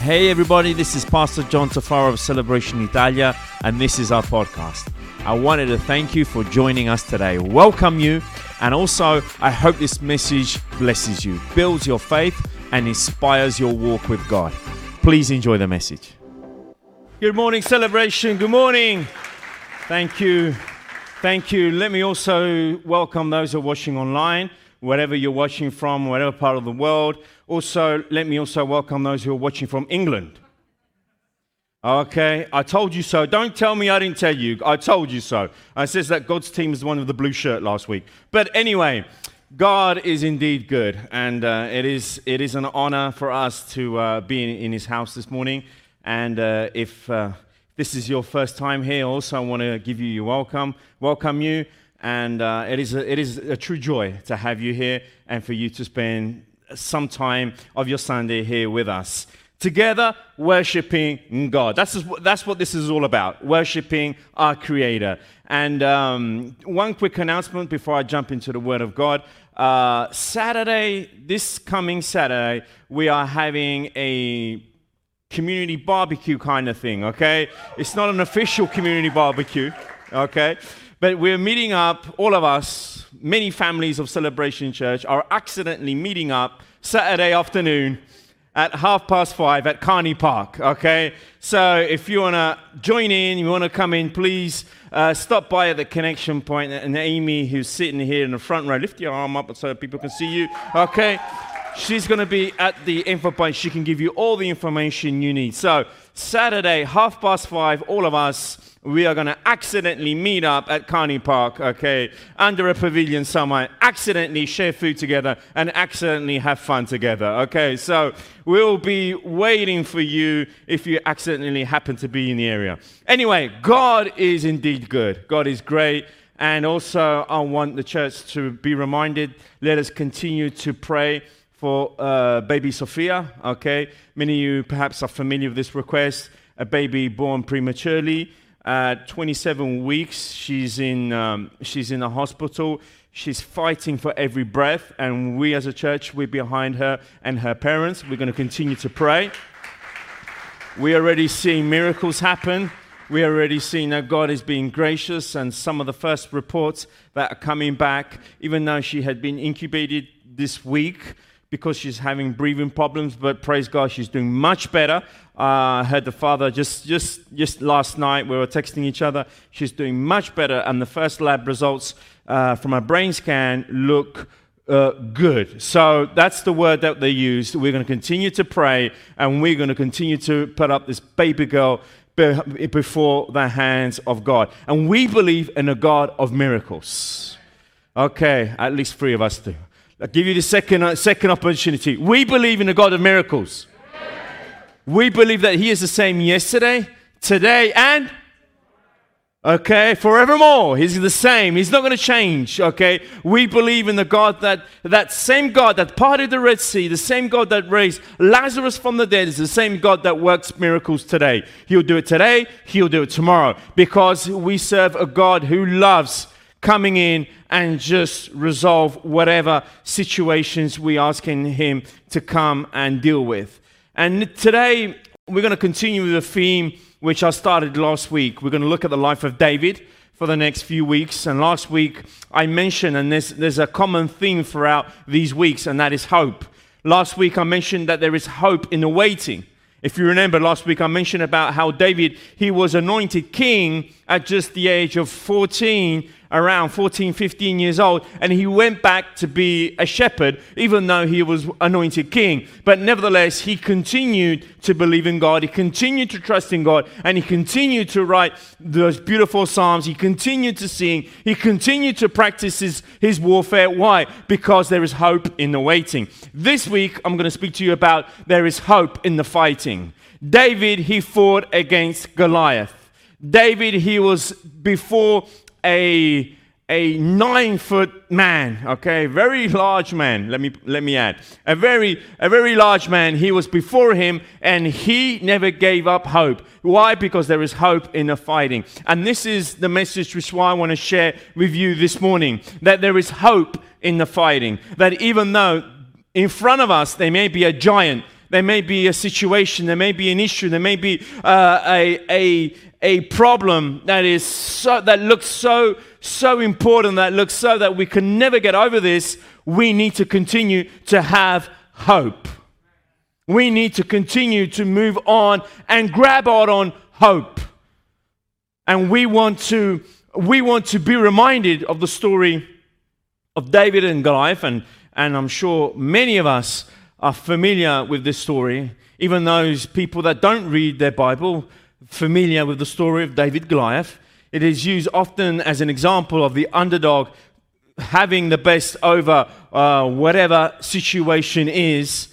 Hey, everybody, this is Pastor John Tafaro of Celebration Italia, and this is our podcast. I wanted to thank you for joining us today, welcome you, and also I hope this message blesses you, builds your faith, and inspires your walk with God. Please enjoy the message. Good morning, Celebration. Good morning. Thank you. Thank you. Let me also welcome those who are watching online, wherever you're watching from, whatever part of the world. Also, let me also welcome those who are watching from England. Okay, I told you so. Don't tell me I didn't tell you. I told you so. I says that God's team is the one with the blue shirt last week. But anyway, God is indeed good, and uh, it is it is an honor for us to uh, be in, in, His house this morning. And uh, if uh, this is your first time here, also I want to give you your welcome, welcome you, and uh, it is a, it is a true joy to have you here and for you to spend some time of your Sunday here with us. Together, worshiping God. That's, that's what this is all about, worshiping our Creator. And um, one quick announcement before I jump into the Word of God. Uh, Saturday, this coming Saturday, we are having a community barbecue kind of thing, okay? It's not an official community barbecue, okay? But we're meeting up, all of us, many families of Celebration Church are accidentally meeting up Saturday afternoon at half past five at Carney Park, okay? So if you want to join in, you want to come in, please uh, stop by at the connection point. And Amy, who's sitting here in the front row, lift your arm up so people can see you, okay? She's going to be at the info point. She can give you all the information you need. So Saturday, half past five, all of us we are going to accidentally meet up at Carney Park, okay, under a pavilion somewhere, accidentally share food together and accidentally have fun together, okay? So we'll be waiting for you if you accidentally happen to be in the area. Anyway, God is indeed good. God is great. And also, I want the church to be reminded let us continue to pray for uh, baby Sophia, okay? Many of you perhaps are familiar with this request a baby born prematurely. At 27 weeks, she's in, um, she's in a hospital. She's fighting for every breath, and we as a church, we're behind her and her parents. We're going to continue to pray. We're already seeing miracles happen. We're already seeing that God is being gracious, and some of the first reports that are coming back, even though she had been incubated this week, because she's having breathing problems, but praise God, she's doing much better. I uh, heard the father just, just, just last night, we were texting each other. She's doing much better, and the first lab results uh, from a brain scan look uh, good. So that's the word that they used. We're going to continue to pray, and we're going to continue to put up this baby girl before the hands of God. And we believe in a God of miracles. Okay, at least three of us do. I'll give you the second, uh, second opportunity. We believe in a God of miracles. We believe that He is the same yesterday, today, and okay, forevermore. He's the same. He's not going to change. Okay, we believe in the God that that same God that parted the Red Sea, the same God that raised Lazarus from the dead, is the same God that works miracles today. He'll do it today. He'll do it tomorrow because we serve a God who loves coming in and just resolve whatever situations we asking him to come and deal with. And today we're going to continue with a theme which I started last week. We're going to look at the life of David for the next few weeks. And last week I mentioned, and there's, there's a common theme throughout these weeks, and that is hope. Last week I mentioned that there is hope in the waiting. If you remember last week, I mentioned about how David, he was anointed king at just the age of 14 around 14, 15 years old, and he went back to be a shepherd, even though he was anointed king. But nevertheless, he continued to believe in God, he continued to trust in God, and he continued to write those beautiful psalms. He continued to sing, he continued to practice his, his warfare. Why? Because there is hope in the waiting. This week, I'm going to speak to you about there is hope in the fighting. David, he fought against Goliath. David, he was before a, a nine foot man, okay, very large man, let me, let me add. A very, a very large man. He was before him and he never gave up hope. Why? Because there is hope in the fighting. And this is the message which I want to share with you this morning that there is hope in the fighting. That even though in front of us there may be a giant, there may be a situation, there may be an issue, there may be uh, a, a, a problem that is so, that looks so, so important, that looks so that we can never get over this, we need to continue to have hope. We need to continue to move on and grab out on hope. And we want to, we want to be reminded of the story of David and Goliath, and, and I'm sure many of us are familiar with this story, even those people that don't read their Bible, familiar with the story of David Goliath. It is used often as an example of the underdog having the best over uh, whatever situation is.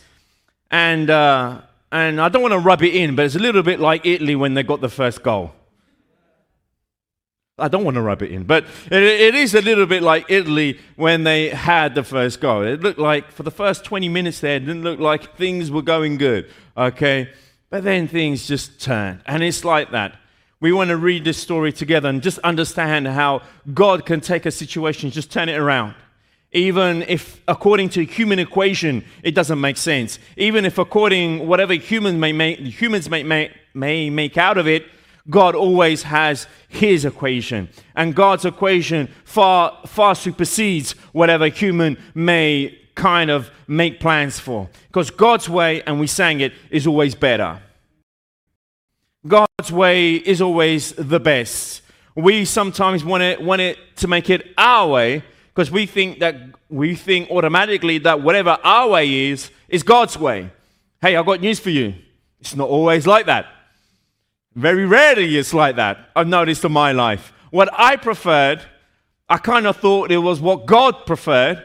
And, uh, and I don't want to rub it in, but it's a little bit like Italy when they got the first goal. I don't want to rub it in, but it, it is a little bit like Italy when they had the first goal. It looked like for the first 20 minutes there, it didn't look like things were going good, okay? But then things just turned. And it's like that. We want to read this story together and just understand how God can take a situation, just turn it around. Even if, according to human equation, it doesn't make sense. Even if, according whatever human may make, humans may, may, may make out of it, God always has his equation. And God's equation far, far supersedes whatever human may kind of make plans for. Because God's way, and we sang it, is always better. God's way is always the best. We sometimes want it, want it to make it our way because we think that we think automatically that whatever our way is, is God's way. Hey, I've got news for you. It's not always like that. Very rarely it's like that, I've noticed in my life. What I preferred, I kind of thought it was what God preferred,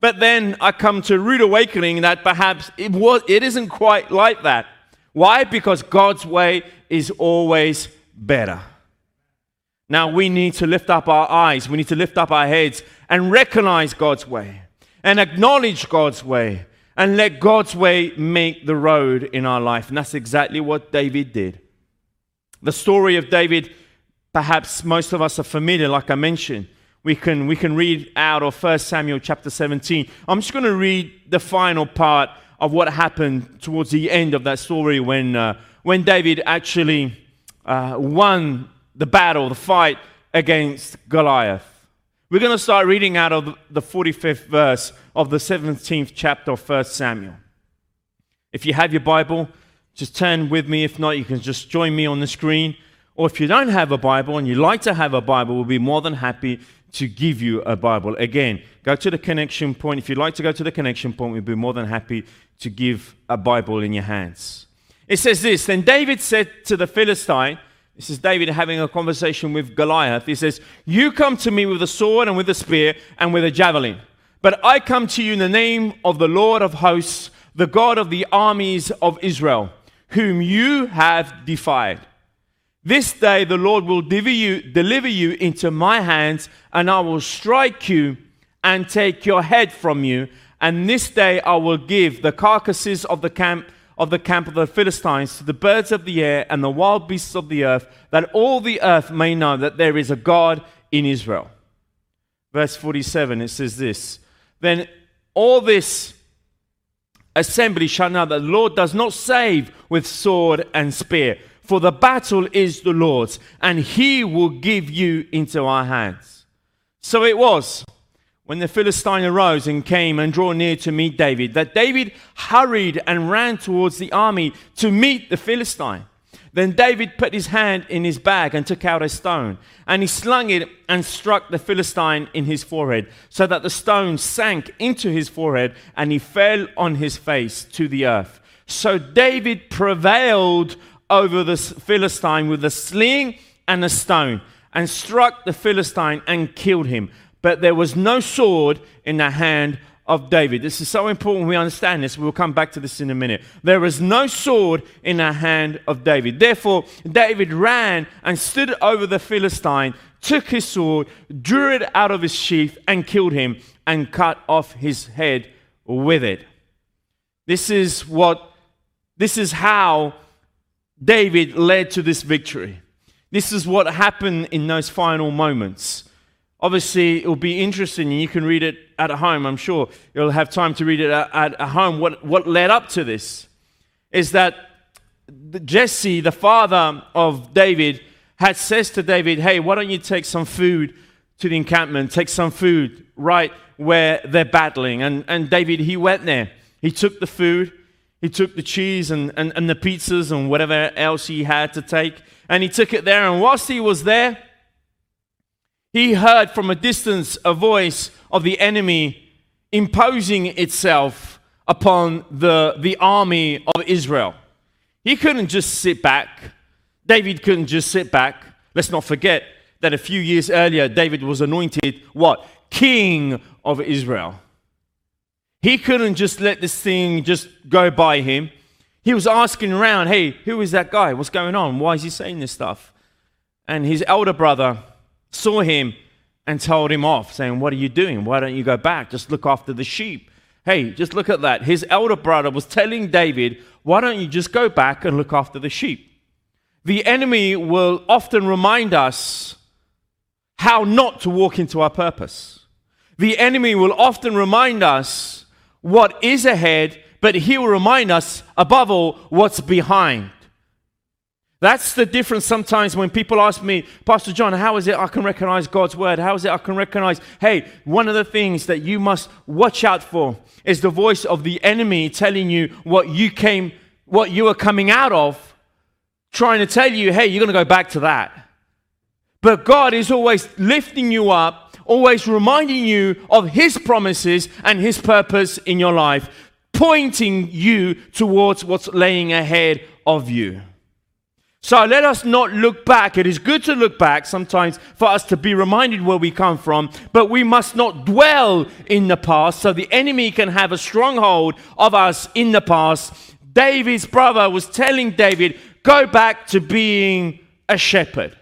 but then I come to rude awakening that perhaps it, was, it isn't quite like that. Why? Because God's way is always better. Now we need to lift up our eyes, we need to lift up our heads and recognize God's way and acknowledge God's way and let God's way make the road in our life. And that's exactly what David did. The story of David, perhaps most of us are familiar, like I mentioned. We can, we can read out of 1 Samuel chapter 17. I'm just going to read the final part of what happened towards the end of that story when, uh, when David actually uh, won the battle, the fight against Goliath. We're going to start reading out of the 45th verse of the 17th chapter of 1 Samuel. If you have your Bible, just turn with me. If not, you can just join me on the screen. Or if you don't have a Bible and you'd like to have a Bible, we'll be more than happy to give you a Bible. Again, go to the connection point. If you'd like to go to the connection point, we'd be more than happy to give a Bible in your hands. It says this Then David said to the Philistine, this is David having a conversation with Goliath. He says, You come to me with a sword and with a spear and with a javelin, but I come to you in the name of the Lord of hosts, the God of the armies of Israel whom you have defied. This day the Lord will deliver you, into my hands, and I will strike you and take your head from you. And this day I will give the carcasses of the camp of the camp of the Philistines to the birds of the air and the wild beasts of the earth, that all the earth may know that there is a God in Israel. Verse 47, it says this Then all this assembly shall know that the Lord does not save with sword and spear, for the battle is the Lord's, and he will give you into our hands. So it was when the Philistine arose and came and drew near to meet David that David hurried and ran towards the army to meet the Philistine. Then David put his hand in his bag and took out a stone, and he slung it and struck the Philistine in his forehead, so that the stone sank into his forehead, and he fell on his face to the earth. So David prevailed over the Philistine with a sling and a stone, and struck the Philistine and killed him. But there was no sword in the hand of David. This is so important we understand this. We'll come back to this in a minute. There was no sword in the hand of David. Therefore, David ran and stood over the Philistine, took his sword, drew it out of his sheath, and killed him, and cut off his head with it. This is what, this is how David led to this victory. This is what happened in those final moments. Obviously, it will be interesting, and you can read it at home. I'm sure you'll have time to read it at, at home what, what led up to this. is that Jesse, the father of David, had says to David, Hey, why don't you take some food to the encampment, take some food right where they're battling? And, and David, he went there. He took the food, he took the cheese and, and, and the pizzas and whatever else he had to take, and he took it there. And whilst he was there, he heard from a distance a voice of the enemy imposing itself upon the, the army of Israel. He couldn't just sit back. David couldn't just sit back. Let's not forget that a few years earlier, David was anointed what? King of Israel. He couldn't just let this thing just go by him. He was asking around, hey, who is that guy? What's going on? Why is he saying this stuff? And his elder brother saw him and told him off, saying, What are you doing? Why don't you go back? Just look after the sheep. Hey, just look at that. His elder brother was telling David, Why don't you just go back and look after the sheep? The enemy will often remind us how not to walk into our purpose. The enemy will often remind us what is ahead, but he will remind us, above all, what's behind. That's the difference sometimes when people ask me, Pastor John, how is it I can recognize God's word? How is it I can recognize, hey, one of the things that you must watch out for is the voice of the enemy telling you what you came, what you are coming out of, trying to tell you, hey, you're going to go back to that. But God is always lifting you up, always reminding you of His promises and His purpose in your life, pointing you towards what's laying ahead of you. So let us not look back. It is good to look back sometimes for us to be reminded where we come from, but we must not dwell in the past so the enemy can have a stronghold of us in the past. David's brother was telling David, go back to being a shepherd.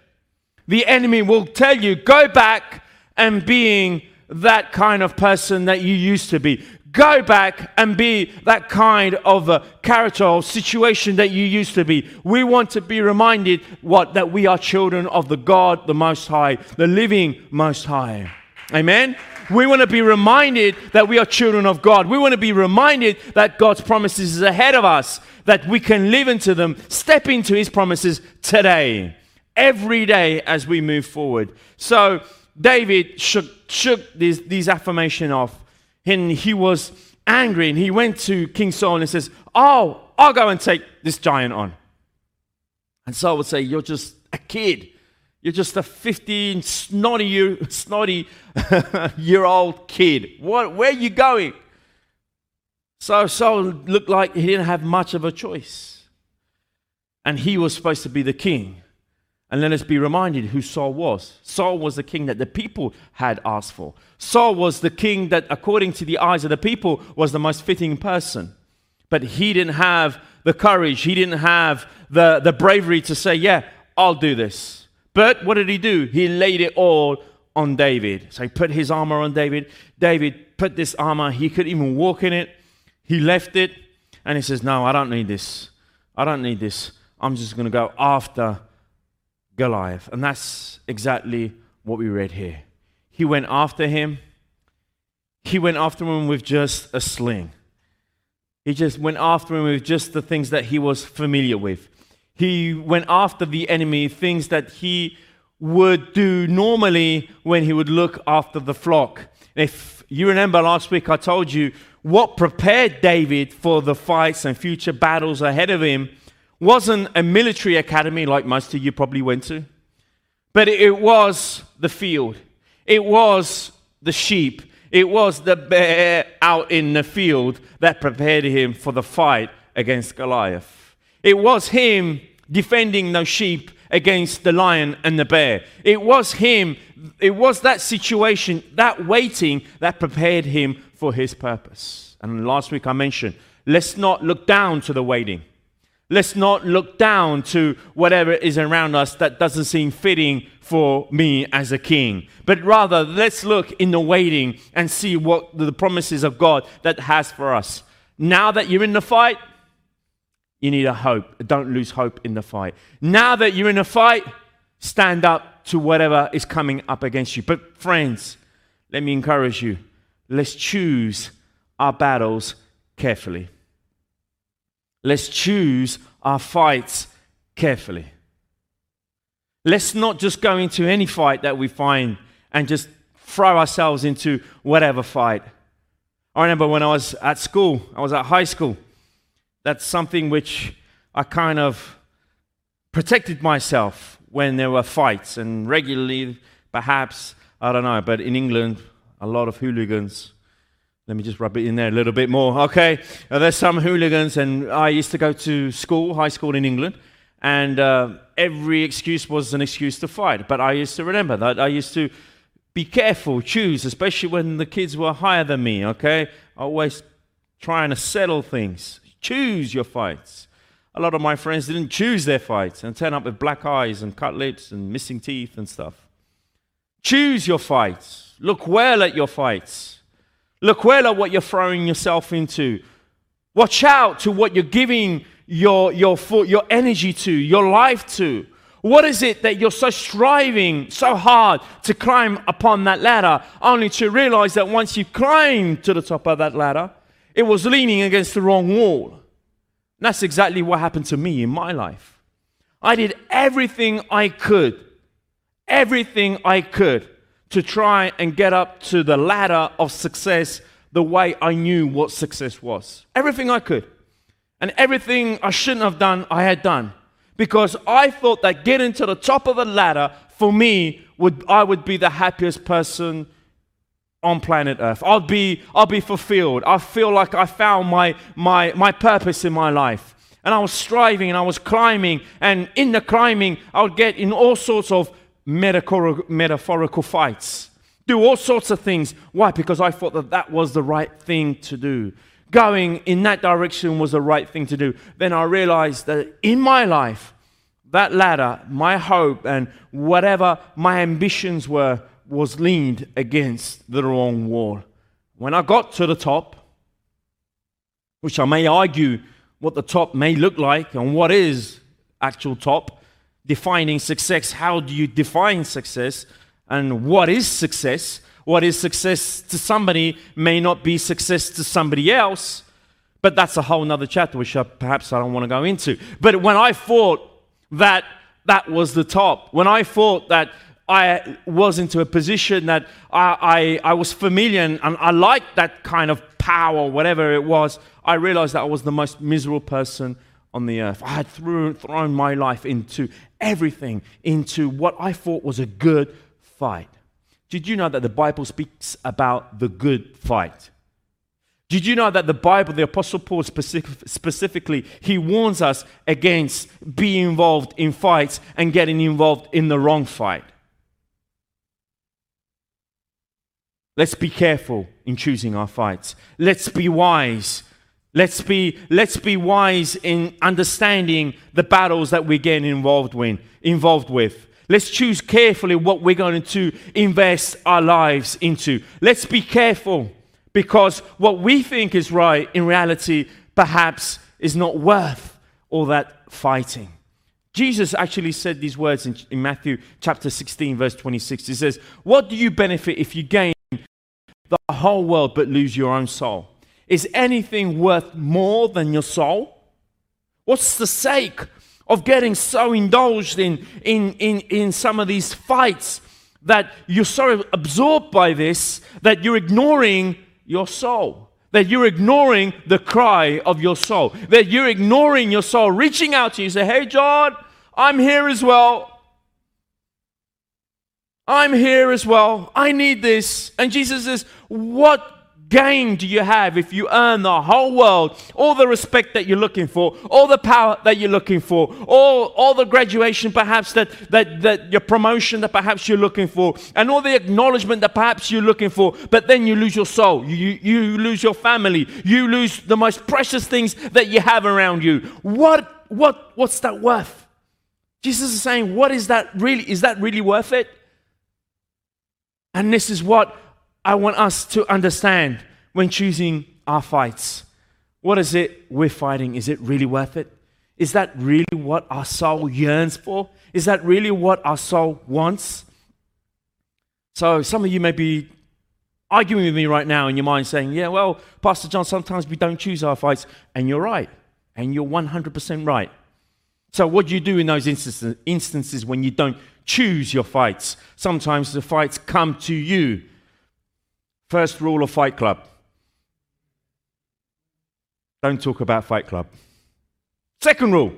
The enemy will tell you, go back and being that kind of person that you used to be. Go back and be that kind of a character or situation that you used to be. We want to be reminded what that we are children of the God, the Most High, the living Most High. Amen. We want to be reminded that we are children of God. We want to be reminded that God's promises is ahead of us, that we can live into them, step into His promises today, every day as we move forward. So David shook, shook these, these affirmation off and he was angry and he went to King Saul and says, Oh, I'll go and take this giant on. And Saul would say, You're just a kid. You're just a 15 snotty year, snotty year old kid. What, where are you going? So Saul looked like he didn't have much of a choice. And he was supposed to be the king. And let us be reminded who Saul was. Saul was the king that the people had asked for. Saul was the king that, according to the eyes of the people, was the most fitting person. But he didn't have the courage, he didn't have the, the bravery to say, Yeah, I'll do this. But what did he do? He laid it all on David. So he put his armor on David. David put this armor, he couldn't even walk in it. He left it and he says, No, I don't need this. I don't need this. I'm just going to go after Goliath. And that's exactly what we read here. He went after him. He went after him with just a sling. He just went after him with just the things that he was familiar with. He went after the enemy, things that he would do normally when he would look after the flock. If you remember last week, I told you what prepared David for the fights and future battles ahead of him wasn't a military academy like most of you probably went to, but it was the field. It was the sheep. It was the bear out in the field that prepared him for the fight against Goliath. It was him defending those sheep against the lion and the bear. It was him, it was that situation, that waiting, that prepared him for his purpose. And last week I mentioned, let's not look down to the waiting. Let's not look down to whatever is around us that doesn't seem fitting for me as a king. But rather, let's look in the waiting and see what the promises of God that has for us. Now that you're in the fight, you need a hope. Don't lose hope in the fight. Now that you're in a fight, stand up to whatever is coming up against you. But friends, let me encourage you. Let's choose our battles carefully. Let's choose our fights carefully. Let's not just go into any fight that we find and just throw ourselves into whatever fight. I remember when I was at school, I was at high school. That's something which I kind of protected myself when there were fights, and regularly, perhaps, I don't know, but in England, a lot of hooligans. Let me just rub it in there a little bit more. Okay, uh, there's some hooligans, and I used to go to school, high school in England, and uh, every excuse was an excuse to fight. But I used to remember that. I used to be careful, choose, especially when the kids were higher than me, okay? Always trying to settle things. Choose your fights. A lot of my friends didn't choose their fights and turn up with black eyes and cut lips and missing teeth and stuff. Choose your fights. Look well at your fights. Look well at what you're throwing yourself into. Watch out to what you're giving your, your, your energy to, your life to. What is it that you're so striving so hard to climb upon that ladder, only to realize that once you climb to the top of that ladder, it was leaning against the wrong wall? And that's exactly what happened to me in my life. I did everything I could, everything I could to try and get up to the ladder of success the way I knew what success was. Everything I could. And everything I shouldn't have done, I had done because I thought that getting to the top of the ladder for me would I would be the happiest person on planet Earth. I'll be I'll be fulfilled. I feel like I found my my my purpose in my life. And I was striving and I was climbing and in the climbing I would get in all sorts of metaphorical, fights. Do all sorts of things. Why? Because I thought that that was the right thing to do going in that direction was the right thing to do. Then I realized that in my life, that ladder, my hope, and whatever my ambitions were, was leaned against the wrong wall. When I got to the top, which I may argue what the top may look like and what is actual top, defining success, how do you define success, and what is success? What is success to somebody may not be success to somebody else, but that's a whole nother chapter, which I, perhaps I don't want to go into. But when I thought that that was the top, when I thought that I was into a position that I, I, I was familiar and, and I liked that kind of power, whatever it was, I realized that I was the most miserable person on the earth. I had threw, thrown my life into everything, into what I thought was a good fight. Did you know that the Bible speaks about the good fight? Did you know that the Bible, the Apostle Paul specific, specifically, he warns us against being involved in fights and getting involved in the wrong fight? Let's be careful in choosing our fights. Let's be wise. Let's be, let's be wise in understanding the battles that we're getting involved, in, involved with. Let's choose carefully what we're going to invest our lives into. Let's be careful because what we think is right in reality perhaps is not worth all that fighting. Jesus actually said these words in, in, Matthew chapter 16, verse 26. He says, What do you benefit if you gain the whole world but lose your own soul? Is anything worth more than your soul? What's the sake of getting so indulged in, in, in, in some of these fights that you're so absorbed by this that you're ignoring your soul. That you're ignoring the cry of your soul. That you're ignoring your soul, reaching out to you, say, Hey, John, I'm here as well. I'm here as well. I need this. And Jesus says, What gain do you have if you earn the whole world, all the respect that you're looking for, all the power that you're looking for, all, all the graduation perhaps that, that, that your promotion that perhaps you're looking for, and all the acknowledgement that perhaps you're looking for, but then you lose your soul, you, you lose your family, you lose the most precious things that you have around you. What, what, what's that worth? Jesus is saying, what is that really? Is that really worth it? And this is what I want us to understand when choosing our fights. What is it we're fighting? Is it really worth it? Is that really what our soul yearns for? Is that really what our soul wants? So, some of you may be arguing with me right now in your mind saying, Yeah, well, Pastor John, sometimes we don't choose our fights. And you're right. And you're 100% right. So, what do you do in those instances, instances when you don't choose your fights? Sometimes the fights come to you. First rule of Fight Club don't talk about Fight Club. Second rule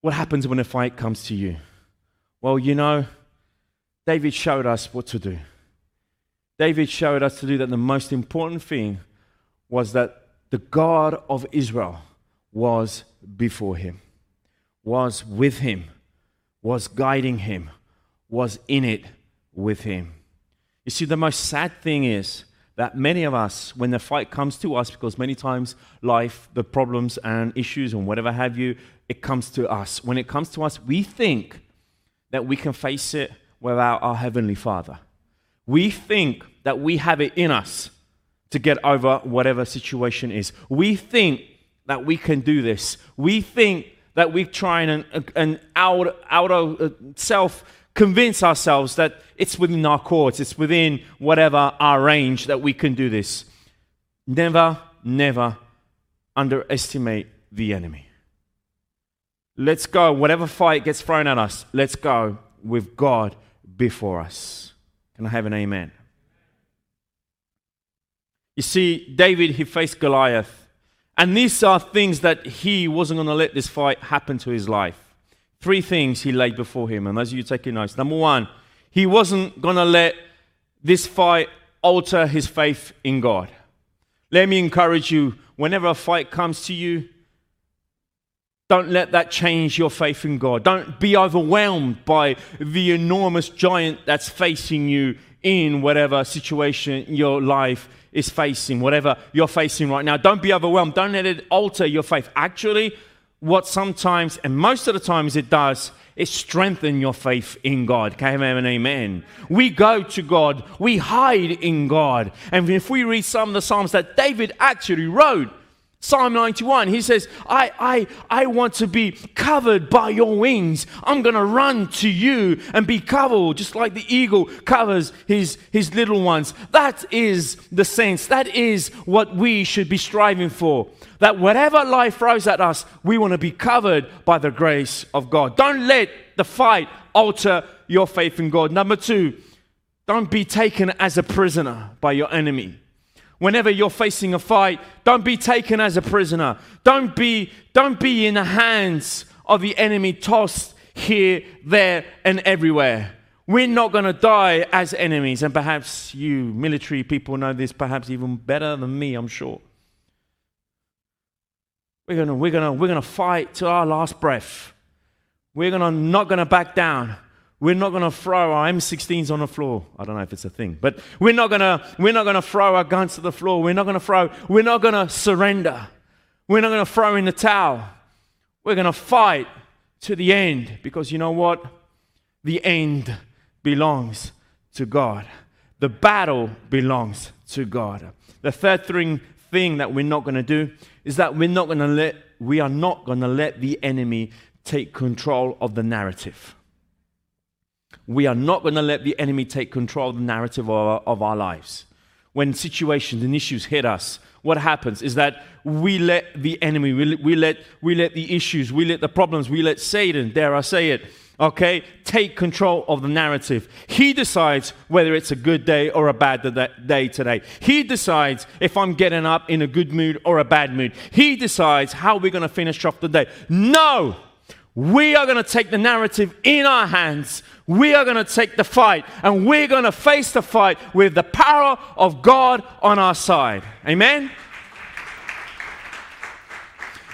what happens when a fight comes to you? Well, you know, David showed us what to do. David showed us to do that the most important thing was that the God of Israel was before him, was with him, was guiding him, was in it with him. You see, the most sad thing is that many of us, when the fight comes to us, because many times life, the problems and issues and whatever have you, it comes to us. When it comes to us, we think that we can face it without our Heavenly Father. We think that we have it in us to get over whatever situation is. We think that we can do this. We think that we try and, and out, out of uh, self convince ourselves that it's within our courts, it's within whatever our range that we can do this. Never, never underestimate the enemy. Let's go. Whatever fight gets thrown at us, let's go with God before us. Can I have an amen? You see, David, he faced Goliath. And these are things that he wasn't going to let this fight happen to his life. Three things he laid before him. And as you take your notes, number one, he wasn't going to let this fight alter his faith in God. Let me encourage you whenever a fight comes to you, don't let that change your faith in God. Don't be overwhelmed by the enormous giant that's facing you in whatever situation your life is facing, whatever you're facing right now. Don't be overwhelmed. Don't let it alter your faith. Actually, what sometimes, and most of the times it does, is strengthen your faith in God. Can I have an amen? We go to God, we hide in God. And if we read some of the Psalms that David actually wrote, Psalm 91, he says, I, I, I want to be covered by your wings. I'm going to run to you and be covered, just like the eagle covers his, his little ones. That is the sense. That is what we should be striving for. That whatever life throws at us, we want to be covered by the grace of God. Don't let the fight alter your faith in God. Number two, don't be taken as a prisoner by your enemy. Whenever you're facing a fight, don't be taken as a prisoner. Don't be, don't be in the hands of the enemy, tossed here, there, and everywhere. We're not going to die as enemies. And perhaps you military people know this perhaps even better than me, I'm sure. We're going to we're gonna, we're gonna fight to our last breath. We're gonna, not going to back down. We're not going to throw our M16s on the floor. I don't know if it's a thing, but we're not going to we're not going to throw our guns to the floor. We're not going to throw we're not going to surrender. We're not going to throw in the towel. We're going to fight to the end because you know what? The end belongs to God. The battle belongs to God. The third thing, thing that we're not going to do is that we're not going to let we are not going to let the enemy take control of the narrative. We are not going to let the enemy take control of the narrative of our, of our lives. When situations and issues hit us, what happens is that we let the enemy, we, we, let, we let the issues, we let the problems, we let Satan, dare I say it, okay, take control of the narrative. He decides whether it's a good day or a bad day today. He decides if I'm getting up in a good mood or a bad mood. He decides how we're going to finish off the day. No! We are going to take the narrative in our hands. We are going to take the fight and we're going to face the fight with the power of God on our side. Amen?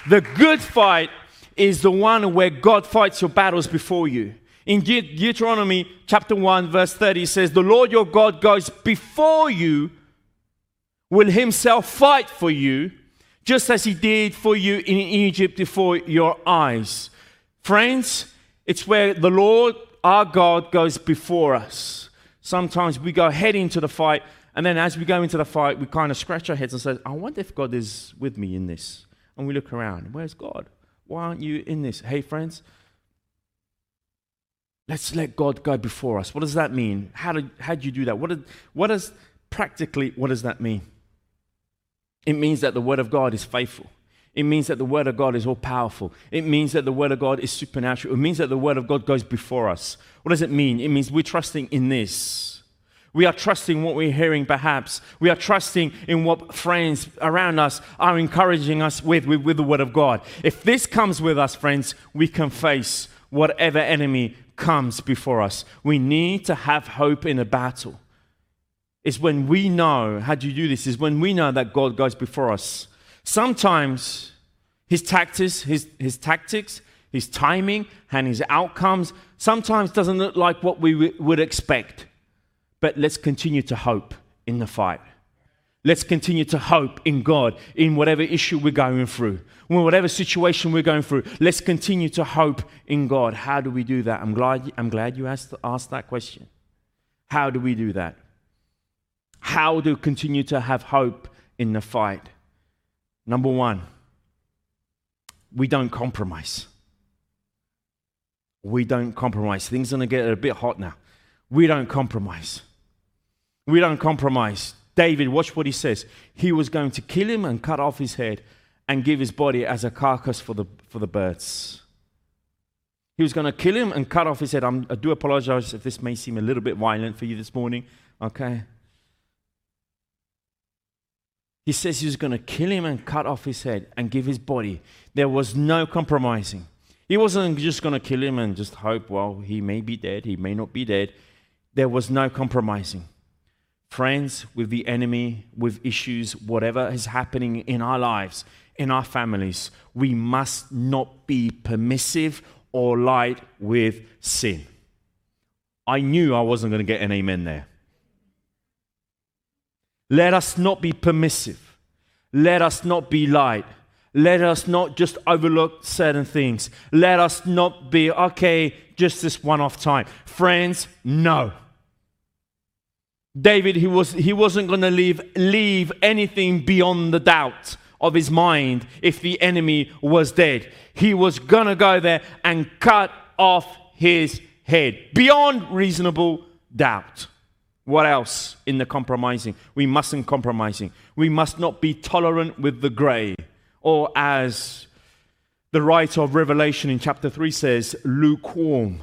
The good fight is the one where God fights your battles before you. In De- Deuteronomy chapter 1, verse 30, says, The Lord your God goes before you, will himself fight for you, just as he did for you in Egypt before your eyes. Friends, it's where the Lord our God goes before us. Sometimes we go head into the fight, and then as we go into the fight, we kind of scratch our heads and say, I wonder if God is with me in this. And we look around, where's God? Why aren't you in this? Hey, friends, let's let God go before us. What does that mean? How do, how do you do that? What, did, what does practically, what does that mean? It means that the Word of God is faithful. It means that the Word of God is all powerful. It means that the Word of God is supernatural. It means that the Word of God goes before us. What does it mean? It means we're trusting in this. We are trusting what we're hearing, perhaps. We are trusting in what friends around us are encouraging us with, with, with the Word of God. If this comes with us, friends, we can face whatever enemy comes before us. We need to have hope in a battle. It's when we know, how do you do this? Is when we know that God goes before us. Sometimes his tactics, his, his tactics, his timing, and his outcomes sometimes doesn't look like what we w- would expect. But let's continue to hope in the fight. Let's continue to hope in God in whatever issue we're going through, in whatever situation we're going through. Let's continue to hope in God. How do we do that? I'm glad, I'm glad you asked, asked that question. How do we do that? How do we continue to have hope in the fight? Number one, we don't compromise. We don't compromise. Things are going to get a bit hot now. We don't compromise. We don't compromise. David, watch what he says. He was going to kill him and cut off his head and give his body as a carcass for the, for the birds. He was going to kill him and cut off his head. I'm, i do apologize if this may seem a little bit violent for you this morning. Okay? He says he was going to kill him and cut off his head and give his body. There was no compromising. He wasn't just going to kill him and just hope, well, he may be dead, he may not be dead. There was no compromising friends, with the enemy, with issues, whatever is happening in our lives, in our families, we must not be permissive or light with sin. I knew I wasn't going to get an amen there. Let us not be permissive. Let us not be light. Let us not just overlook certain things. Let us not be, okay, just this one off time. Friends, no. David, he, was, he wasn't going to leave, leave anything beyond the doubt of his mind if the enemy was dead. He was going to go there and cut off his head beyond reasonable doubt. What else in the compromising? We mustn't compromising. We must not be tolerant with the grey, or as the writer of Revelation in chapter 3 says, lukewarm.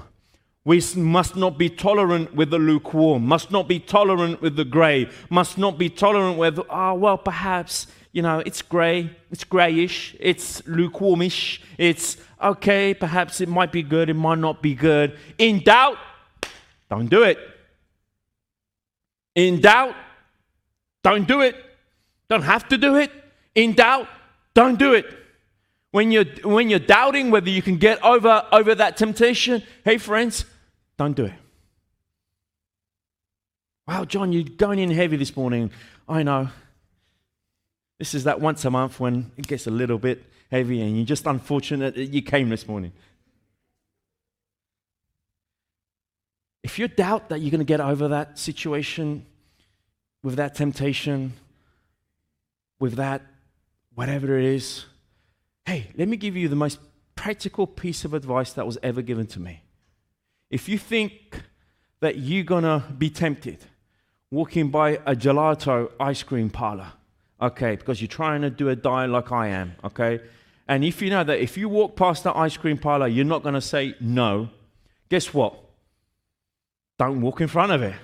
We must not be tolerant with the lukewarm, must not be tolerant with the grey, must not be tolerant with, oh, well, perhaps, you know, it's grey, it's greyish, it's lukewarmish, it's okay, perhaps it might be good, it might not be good. In doubt, don't do it. In doubt, don't do it. Don't have to do it. In doubt, don't do it. When you're, when you're doubting whether you can get over, over that temptation, hey, friends, don't do it. Wow, John, you're going in heavy this morning. I know. This is that once a month when it gets a little bit heavy and you're just unfortunate that you came this morning. If you doubt that you're going to get over that situation, with that temptation, with that whatever it is, hey, let me give you the most practical piece of advice that was ever given to me. If you think that you're gonna be tempted walking by a gelato ice cream parlor, okay, because you're trying to do a diet like I am, okay, and if you know that if you walk past that ice cream parlor, you're not gonna say no, guess what? Don't walk in front of it.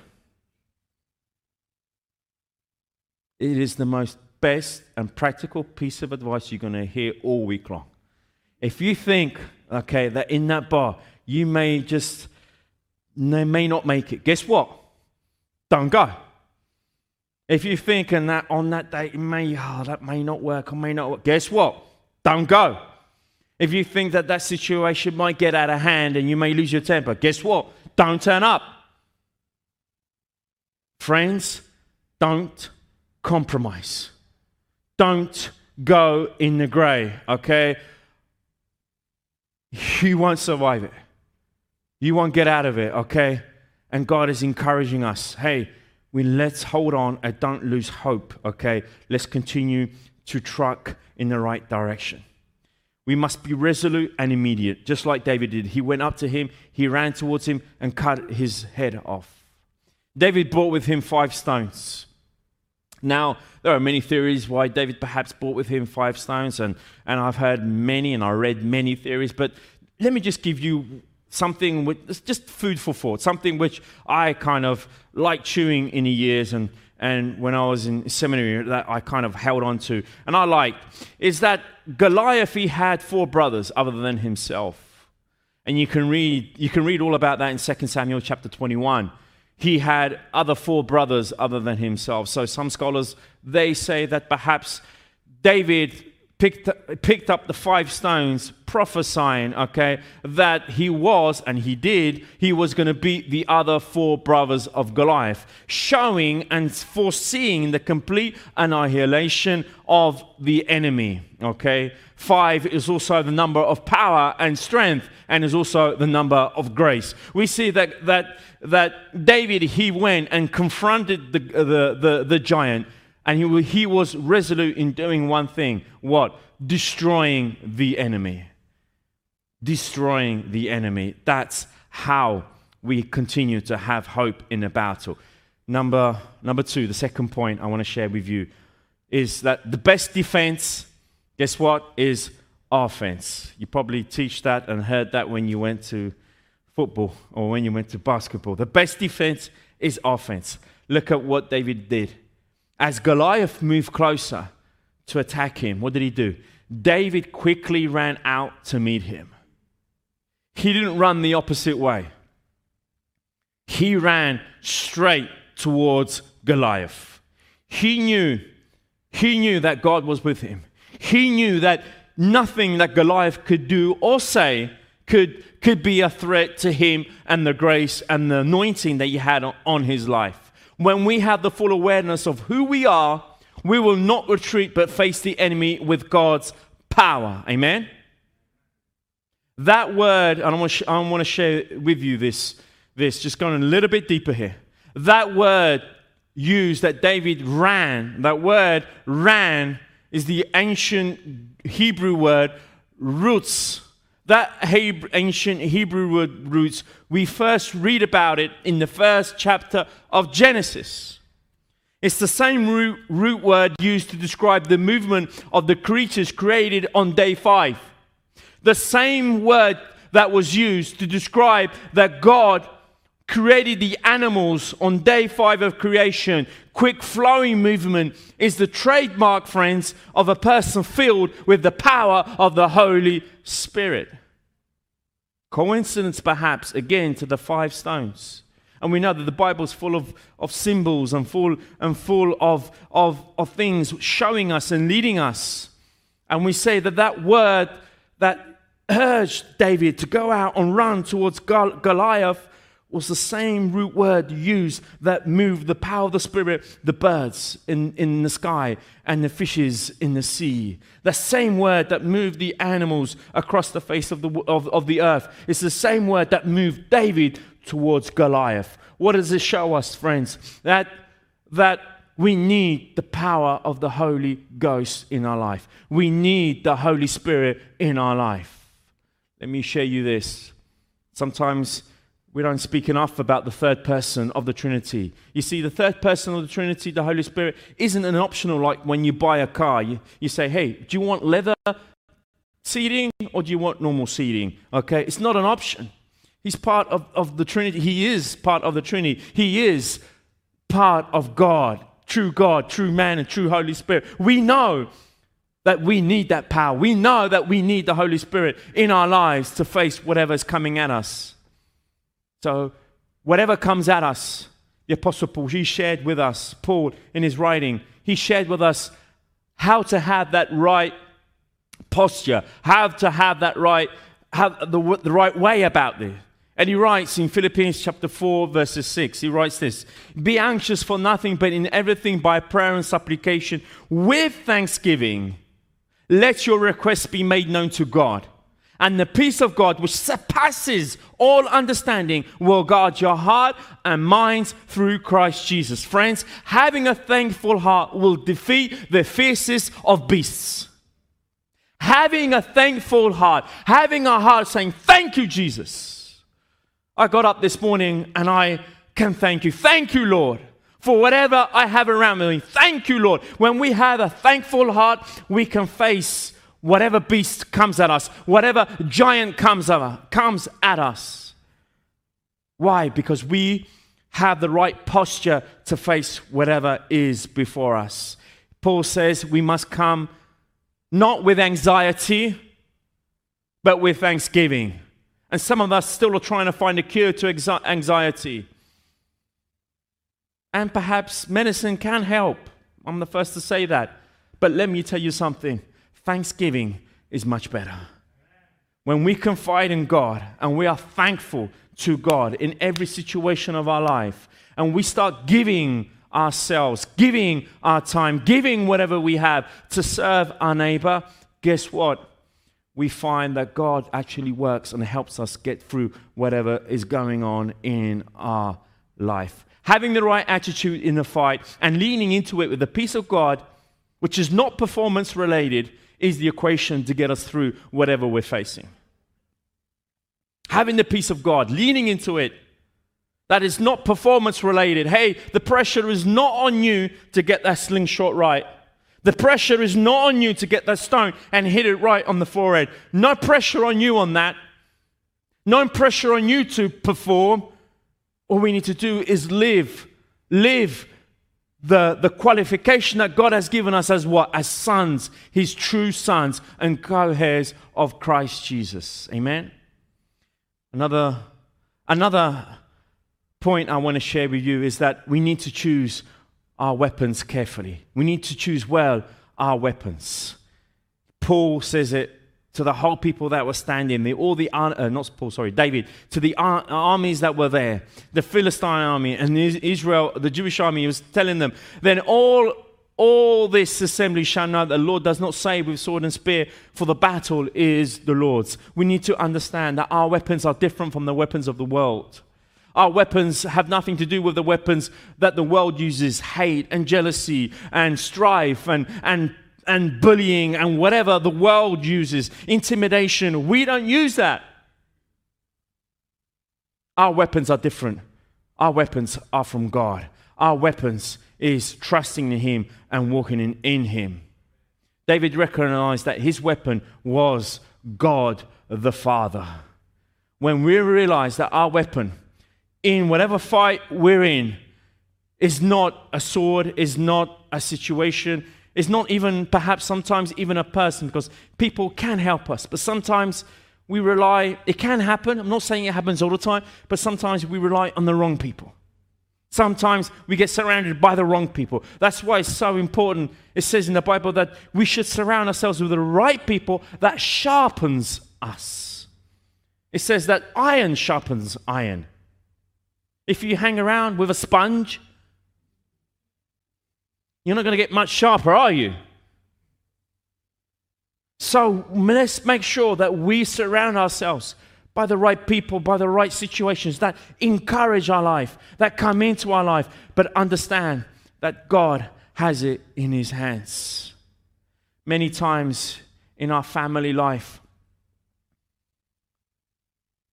It is the most best and practical piece of advice you're going to hear all week long. If you think, okay, that in that bar you may just they may not make it. Guess what? Don't go. If you're thinking that on that day, it may, oh, that may not work or may not work, guess what? Don't go. If you think that that situation might get out of hand and you may lose your temper, guess what? Don't turn up. Friends, don't compromise. Don't go in the grey, okay? You won't survive it. You won't get out of it, okay? And God is encouraging us hey, we let's hold on and don't lose hope, okay? Let's continue to truck in the right direction. We must be resolute and immediate, just like David did. He went up to him, he ran towards him, and cut his head off. David brought with him five stones. Now, there are many theories why David perhaps brought with him five stones, and, and I've heard many and I read many theories, but let me just give you something with just food for thought, something which I kind of like chewing in the years and, and when I was in seminary that I kind of held on to and I liked is that Goliath he had four brothers other than himself. And you can read you can read all about that in 2 Samuel chapter 21 he had other four brothers other than himself. So some scholars they say that perhaps David picked, picked up the five stones, prophesying, okay, that he was, and he did, he was going to beat the other four brothers of Goliath, showing and foreseeing the complete annihilation of the enemy, okay. Five is also the number of power and strength, and is also the number of grace. We see that, that that David, he went and confronted the, the, the, the giant, and he, he was resolute in doing one thing what? Destroying the enemy. Destroying the enemy. That's how we continue to have hope in a battle. Number, number two, the second point I want to share with you is that the best defense, guess what, is offense. You probably teach that and heard that when you went to football or when you went to basketball. The best defense is offense. Look at what David did. As Goliath moved closer to attack him, what did he do? David quickly ran out to meet him. He didn't run the opposite way, he ran straight towards Goliath. He knew, he knew that God was with him. He knew that nothing that Goliath could do or say could, could be a threat to him and the grace and the anointing that he had on his life. When we have the full awareness of who we are, we will not retreat but face the enemy with God's power. Amen? That word, and I want, to, I want to share with you this, this, just going a little bit deeper here. That word used that David ran, that word ran is the ancient Hebrew word roots that Hebrew, ancient Hebrew roots, we first read about it in the first chapter of Genesis. It's the same root, root word used to describe the movement of the creatures created on day five. The same word that was used to describe that God created the animals on day five of creation. Quick flowing movement is the trademark, friends, of a person filled with the power of the Holy Spirit. Coincidence, perhaps, again, to the five stones. And we know that the Bible is full of, of symbols and full, and full of, of, of things showing us and leading us. And we say that that word that urged David to go out and run towards Goliath was the same root word used that moved the power of the Spirit, the birds in, in the sky and the fishes in the sea. The same word that moved the animals across the face of the, of, of the earth. It's the same word that moved David towards Goliath. What does this show us, friends? That, that we need the power of the Holy Ghost in our life. We need the Holy Spirit in our life. Let me share you this. Sometimes we don't speak enough about the third person of the Trinity. You see, the third person of the Trinity, the Holy Spirit, isn't an optional like when you buy a car. You, you say, hey, do you want leather seating or do you want normal seating? Okay, it's not an option. He's part of, of the Trinity. He is part of the Trinity. He is part of God, true God, true man, and true Holy Spirit. We know that we need that power. We know that we need the Holy Spirit in our lives to face whatever's coming at us. So, whatever comes at us, the Apostle Paul, he shared with us, Paul in his writing, he shared with us how to have that right posture, how to have that right, have the, the right way about this. And he writes in Philippians chapter 4, verses 6, he writes this Be anxious for nothing, but in everything by prayer and supplication with thanksgiving, let your requests be made known to God and the peace of God, which surpasses all understanding, will guard your heart and minds through Christ Jesus. Friends, having a thankful heart will defeat the fiercest of beasts. Having a thankful heart, having a heart saying, Thank you, Jesus. I got up this morning and I can thank you. Thank you, Lord, for whatever I have around me. Thank you, Lord. When we have a thankful heart, we can face whatever beast comes at us, whatever giant comes at, comes at us. Why? Because we have the right posture to face whatever is before us. Paul says we must come not with anxiety, but with thanksgiving. And some of us still are trying to find a cure to anxiety. And perhaps medicine can help. I'm the first to say that. But let me tell you something thanksgiving is much better. When we confide in God and we are thankful to God in every situation of our life, and we start giving ourselves, giving our time, giving whatever we have to serve our neighbor, guess what? We find that God actually works and helps us get through whatever is going on in our life having the right attitude in the fight, and leaning into it with the peace of God, which is not performance related, is the equation to get us through whatever we're facing. Having the peace of God, leaning into it, that is not performance related. Hey, the pressure is not on you to get that slingshot right. The pressure is not on you to get that stone and hit it right on the forehead. No pressure on you on that. No pressure on you to perform. All we need to do is live, live the, the qualification that God has given us as what? As sons, his true sons and co heirs of Christ Jesus. Amen. Another, another point I want to share with you is that we need to choose our weapons carefully. We need to choose well our weapons. Paul says it to the whole people that were standing there, all the, uh, not Paul, sorry, David, to the ar- armies that were there, the Philistine army and Israel, the Jewish army, he was telling them, then all, all this assembly shall know that the Lord does not save with sword and spear, for the battle is the Lord's. We need to understand that our weapons are different from the weapons of the world. Our weapons have nothing to do with the weapons that the world uses hate and jealousy and strife and, and and bullying and whatever the world uses, intimidation. We don't use that. Our weapons are different. Our weapons are from God. Our weapons is trusting in Him and walking in, in Him. David recognized that his weapon was God the Father. When we realize that our weapon, in whatever fight we're in, is not a sword, is not a situation, it's not even, perhaps sometimes even a person, because people can help us. But sometimes we rely, it can happen. I'm not saying it happens all the time, but sometimes we rely on the wrong people. Sometimes we get surrounded by the wrong people. That's why it's so important. It says in the Bible that we should surround ourselves with the right people that sharpens us. It says that iron sharpens iron. If you hang around with a sponge, you're not going to get much sharper, are you? So let's make sure that we surround ourselves by the right people, by the right situations that encourage our life, that come into our life, but understand that God has it in His hands. Many times in our family life,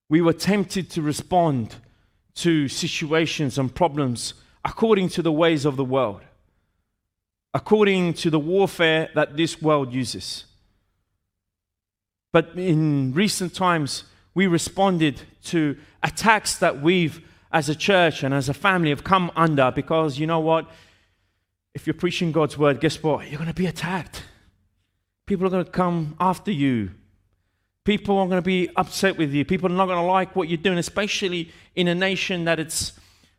we were tempted to respond to situations and problems according to the ways of the world according to the warfare that this world uses. But in recent times, we responded to attacks that we've, as a church and as a family, have come under because you know what? If you're preaching God's word, guess what? You're going to be attacked. People are going to come after you. People are going to be upset with you. People are not going to like what you're doing, especially in a nation that it's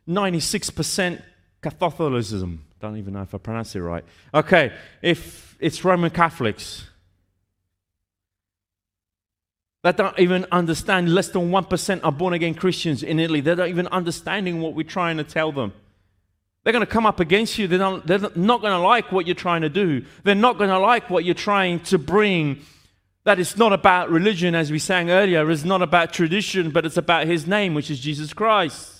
96% Catholicism. Don't even know if I pronounce it right. Okay, if it's Roman Catholics that don't even understand, less than 1% are born again Christians in Italy. They're not even understanding what we're trying to tell them. They're going to come up against you. They're not, they're not going to like what you're trying to do. They're not going to like what you're trying to bring. That it's not about religion, as we sang earlier. It's not about tradition, but it's about His name, which is Jesus Christ.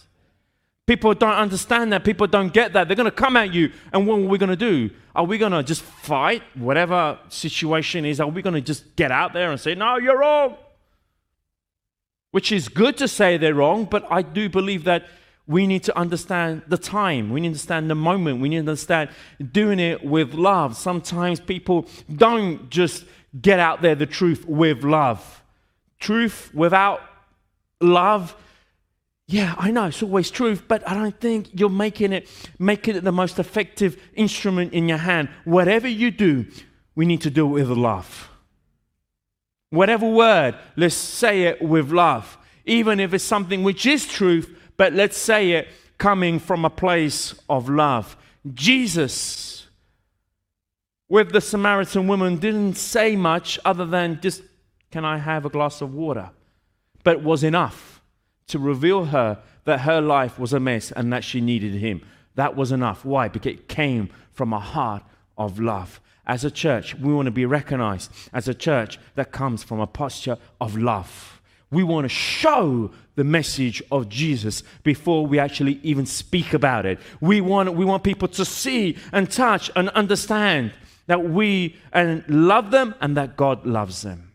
People don't understand that. People don't get that. They're going to come at you. And what are we going to do? Are we going to just fight whatever situation is? Are we going to just get out there and say, no, you're wrong? Which is good to say they're wrong, but I do believe that we need to understand the time. We need to understand the moment. We need to understand doing it with love. Sometimes people don't just get out there the truth with love. Truth without love, yeah, I know it's always truth, but I don't think you're making it making it the most effective instrument in your hand. Whatever you do, we need to do it with love. Whatever word, let's say it with love. Even if it's something which is truth, but let's say it coming from a place of love. Jesus, with the Samaritan woman, didn't say much other than just, Can I have a glass of water? But was enough to reveal her that her life was a mess and that she needed him. That was enough. Why? Because it came from a heart of love. As a church, we want to be recognized as a church that comes from a posture of love. We want to show the message of Jesus before we actually even speak about it. We want, we want people to see and touch and understand that we and love them and that God loves them.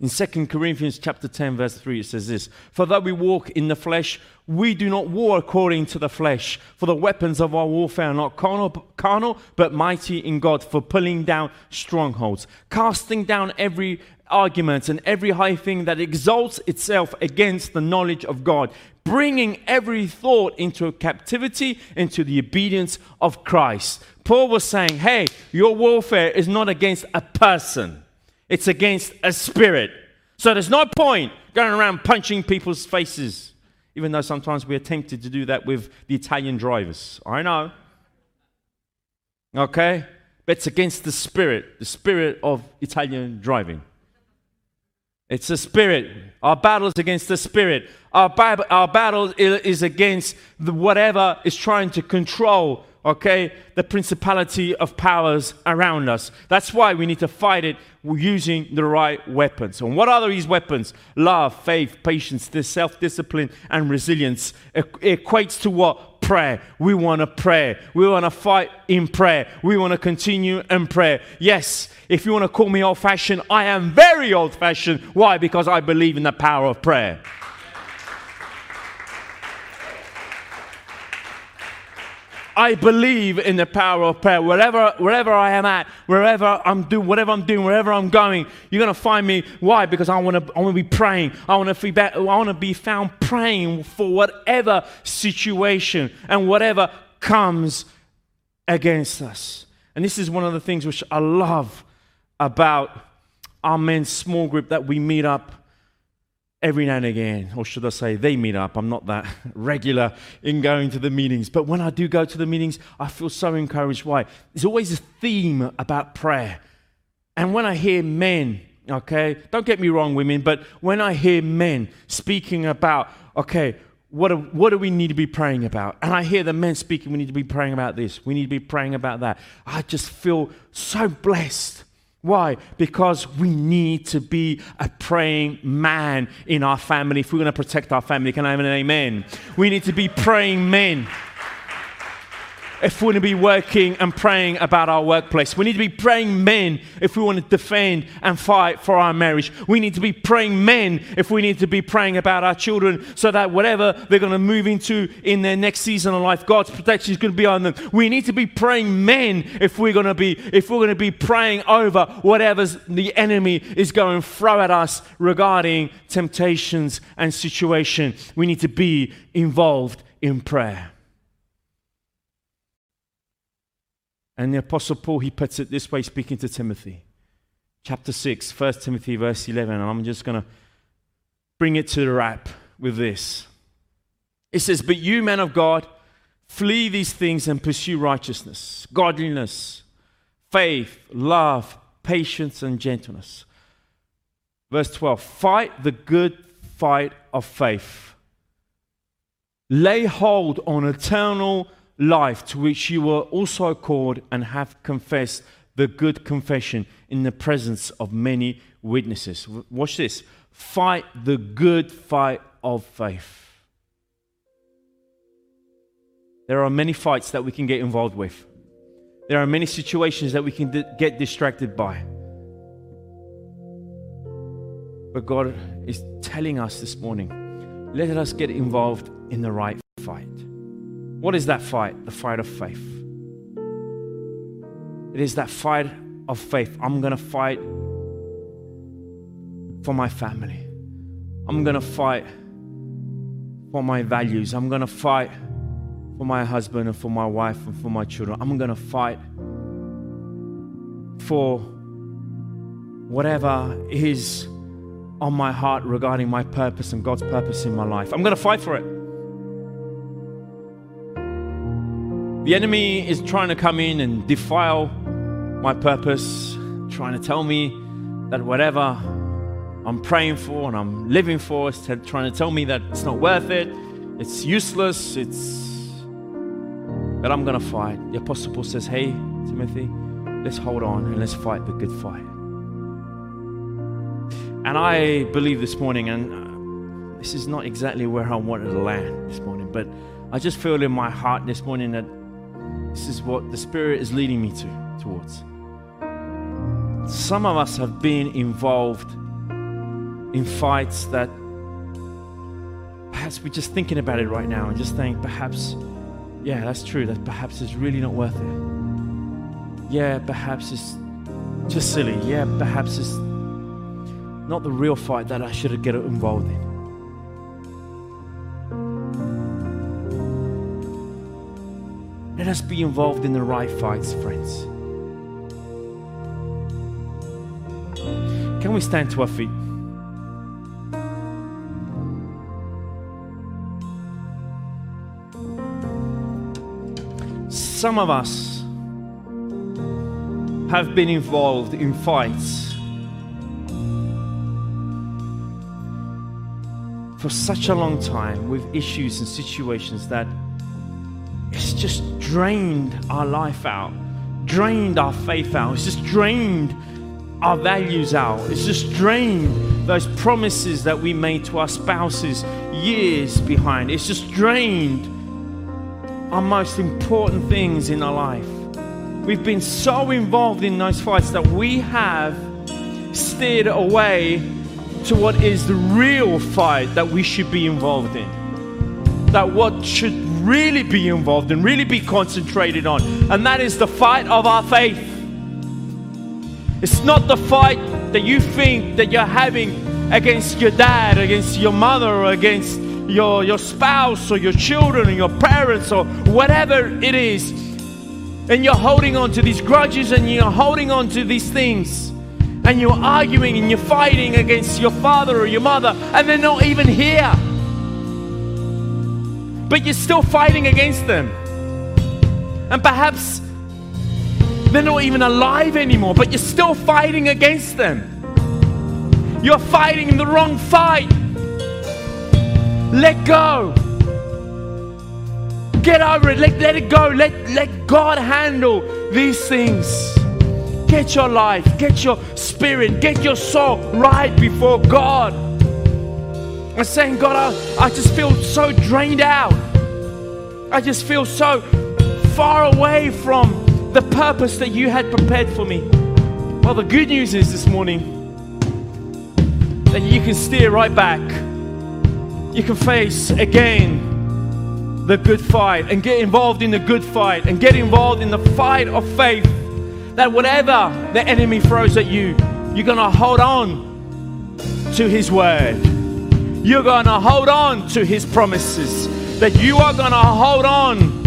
In 2 Corinthians chapter 10 verse 3 it says this, "For though we walk in the flesh, we do not war according to the flesh, for the weapons of our warfare are not carnal, carnal but mighty in God for pulling down strongholds, casting down every argument and every high thing that exalts itself against the knowledge of God, bringing every thought into captivity into the obedience of Christ." Paul was saying, "Hey, your warfare is not against a person." It's against a spirit. So there's no point going around punching people's faces, even though sometimes we're tempted to do that with the Italian drivers. I know. Okay? But it's against the spirit, the spirit of Italian driving. It's a spirit. Our battle is against the spirit. Our, our battle is against whatever is trying to control okay, the principality of powers around us. That's why we need to fight it using the right weapons. And what are these weapons? Love, faith, patience, self discipline, and resilience. It equates to what? Prayer. We want to pray. We want to fight in prayer. We want to continue in prayer. Yes, if you want to call me old fashioned, I am very old fashioned. Why? Because I believe in the power of prayer. I believe in the power of prayer. Wherever, wherever I am at, wherever I'm doing, whatever I'm doing, wherever I'm going, you're to find me. Why? Because I want to, I want to be praying. I want to be, I want to be found praying for whatever situation and whatever comes against us. And this is one of the things which I love about our men's small group that we meet up every now and again, or should I say, they meet up. I'm not that regular in going to the meetings, but when I do go to the meetings, I feel so encouraged. Why? There's always a theme about prayer. And when I hear men, okay, don't get me wrong, women, but when I hear men speaking about, okay, what do, what do we need to be praying about? And I hear the men speaking, we need to be praying about this, we need to be praying about that. I just feel so blessed why? Because we need to be a praying man in our family if we're going to protect our family. Can I have an amen? We need to be praying men if we want to be working and praying about our workplace. We need to be praying men if we want to defend and fight for our marriage. We need to be praying men if we need to be praying about our children so that whatever they're going to move into in their next season of life, God's protection is going to be on them. We need to be praying men if we're going to be if we're going to be praying over whatever the enemy is going to throw at us regarding temptations and situation. We need to be involved in prayer. And the Apostle Paul, he puts it this way, speaking to Timothy. Chapter 6, 1 Timothy, verse 11. And I'm just going to bring it to the wrap with this. It says, But you, men of God, flee these things and pursue righteousness, godliness, faith, love, patience, and gentleness. Verse 12 Fight the good fight of faith. Lay hold on eternal life to which you were also called and have confessed the good confession in the presence of many witnesses. Watch this. Fight the good fight of faith. There are many fights that we can get involved with. There are many situations that we can d- get distracted by. But God is telling us this morning let us get involved in the right fight. What is that fight? The fight of faith. It is that fight of faith. I'm going to fight for my family. I'm going to fight for my values. I'm going to fight for my husband and for my wife and for my children. I'm going to fight for whatever is on my heart regarding my purpose and God's purpose in my life. I'm going to fight for it. The enemy is trying to come in and defile my purpose, trying to tell me that whatever I'm praying for and I'm living for is trying to tell me that it's not worth it, it's useless, it's. But I'm going to fight. The Apostle Paul says, Hey, Timothy, let's hold on and let's fight the good fight. And I believe this morning, and uh, this is not exactly where I wanted to land this morning, but I just feel in my heart this morning that this is what the Spirit is leading me to towards. Some of us have been involved in fights that perhaps we're just thinking about it right now and just think perhaps, yeah, that's true, that perhaps it's really not worth it. Yeah, perhaps it's just silly. Yeah, perhaps it's not the real fight that I should get involved in. Let us be involved in the right fights, friends. Can we stand to our feet? Some of us have been involved in fights for such a long time with issues and situations that it's just drained our life out, drained our faith out, it's just drained our values out, it's just drained those promises that we made to our spouses years behind, it's just drained our most important things in our life. We've been so involved in those fights that we have steered away to what is the real fight that we should be involved in. That what should really be involved and really be concentrated on, and that is the fight of our faith. It's not the fight that you think that you're having against your dad, against your mother, or against your, your spouse or your children or your parents or whatever it is, and you're holding on to these grudges and you're holding on to these things, and you're arguing and you're fighting against your father or your mother, and they're not even here, but you're still fighting against them. And perhaps they're not even alive anymore, but you're still fighting against them. You're fighting in the wrong fight. Let go. Get over it. Let, let it go. Let, let God handle these things. Get your life, get your spirit, get your soul right before God. I'm saying, God, I, I just feel so drained out. I just feel so far away from the purpose that you had prepared for me. Well, the good news is this morning that you can steer right back you can face again the good fight and get involved in the good fight and get involved in the fight of faith. That whatever the enemy throws at you, you're going to hold on to his word. You're going to hold on to his promises. That you are going to hold on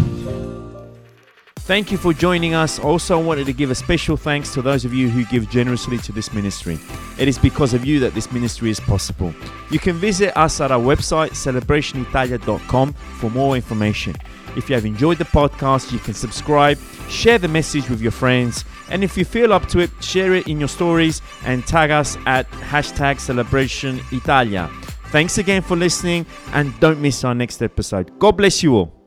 Thank you for joining us. Also, I wanted to give a special thanks to those of you who give generously to this ministry. It is because of you that this ministry is possible. You can visit us at our website, celebrationitalia.com, for more information. If you have enjoyed the podcast, you can subscribe, share the message with your friends, and if you feel up to it, share it in your stories and tag us at hashtag Celebration Italia. Thanks again for listening, and don't miss our next episode. God bless you all.